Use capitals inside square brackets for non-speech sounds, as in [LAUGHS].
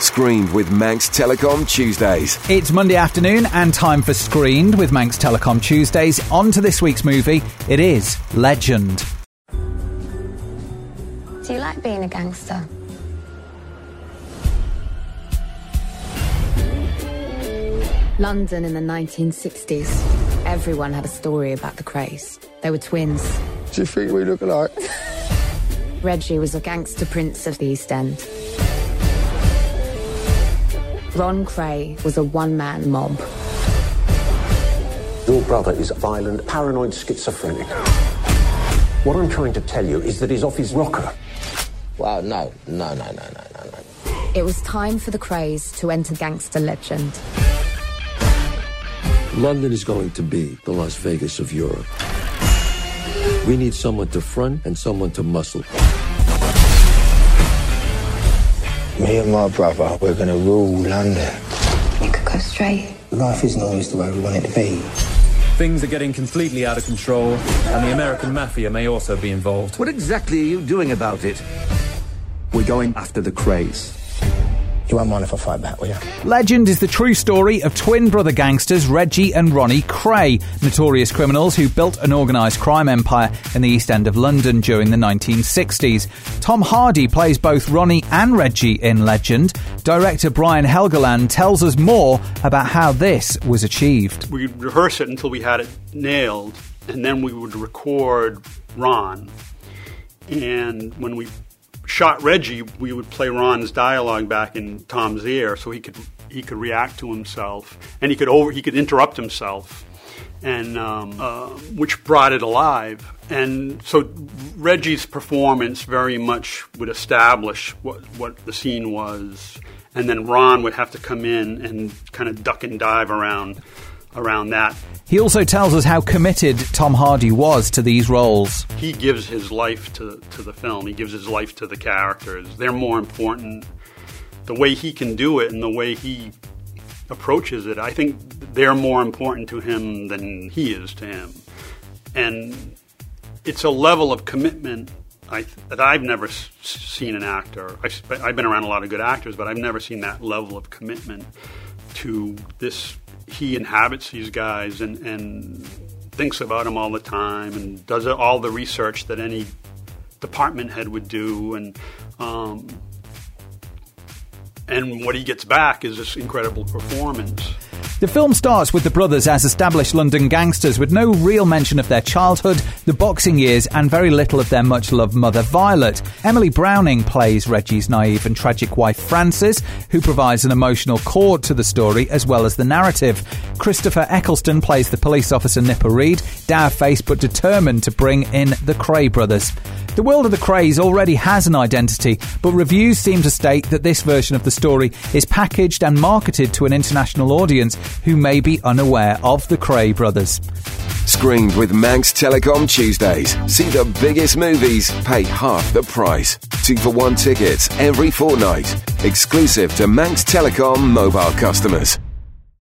Screened with Manx Telecom Tuesdays. It's Monday afternoon and time for Screened with Manx Telecom Tuesdays. On to this week's movie. It is Legend. Do you like being a gangster? London in the 1960s. Everyone had a story about the Krays. They were twins. Do you think we look alike? [LAUGHS] Reggie was a gangster prince of the East End. Ron Kray was a one man mob. Your brother is a violent, paranoid schizophrenic. What I'm trying to tell you is that he's off his rocker. Well, no, no, no, no, no, no, no. It was time for the Krays to enter gangster legend. London is going to be the Las Vegas of Europe. We need someone to front and someone to muscle. Me and my brother, we're gonna rule London. You could go straight. Life isn't always the way we want it to be. Things are getting completely out of control, and the American mafia may also be involved. What exactly are you doing about it? We're going after the Krays. You won't mind if I fight back, will you? Legend is the true story of twin brother gangsters Reggie and Ronnie Kray, notorious criminals who built an organised crime empire in the East End of London during the 1960s. Tom Hardy plays both Ronnie and Reggie in Legend. Director Brian Helgeland tells us more about how this was achieved. We'd rehearse it until we had it nailed, and then we would record Ron. And when we shot Reggie, we would play Ron's dialogue back in Tom's ear, so he could he could react to himself, and he could over he could interrupt himself, and um, uh, which brought it alive. And so Reggie's performance very much would establish what what the scene was, and then Ron would have to come in and kind of duck and dive around around that. He also tells us how committed Tom Hardy was to these roles. He gives his life to, to the film, he gives his life to the characters. They're more important. The way he can do it and the way he approaches it, I think they're more important to him than he is to him. And it's a level of commitment I, that I've never s- seen an actor. I've, I've been around a lot of good actors, but I've never seen that level of commitment to this he inhabits these guys and, and thinks about them all the time and does all the research that any department head would do and um, and what he gets back is this incredible performance. The film starts with the brothers as established London gangsters with no real mention of their childhood, the boxing years, and very little of their much loved mother Violet. Emily Browning plays Reggie's naive and tragic wife Frances, who provides an emotional chord to the story as well as the narrative. Christopher Eccleston plays the police officer Nipper Read, dour faced but determined to bring in the Kray brothers. The world of the Krays already has an identity, but reviews seem to state that this version of the story is packaged and marketed to an international audience who may be unaware of the Kray brothers. Screened with Manx Telecom Tuesdays. See the biggest movies, pay half the price. Two for one tickets every fortnight. Exclusive to Manx Telecom mobile customers.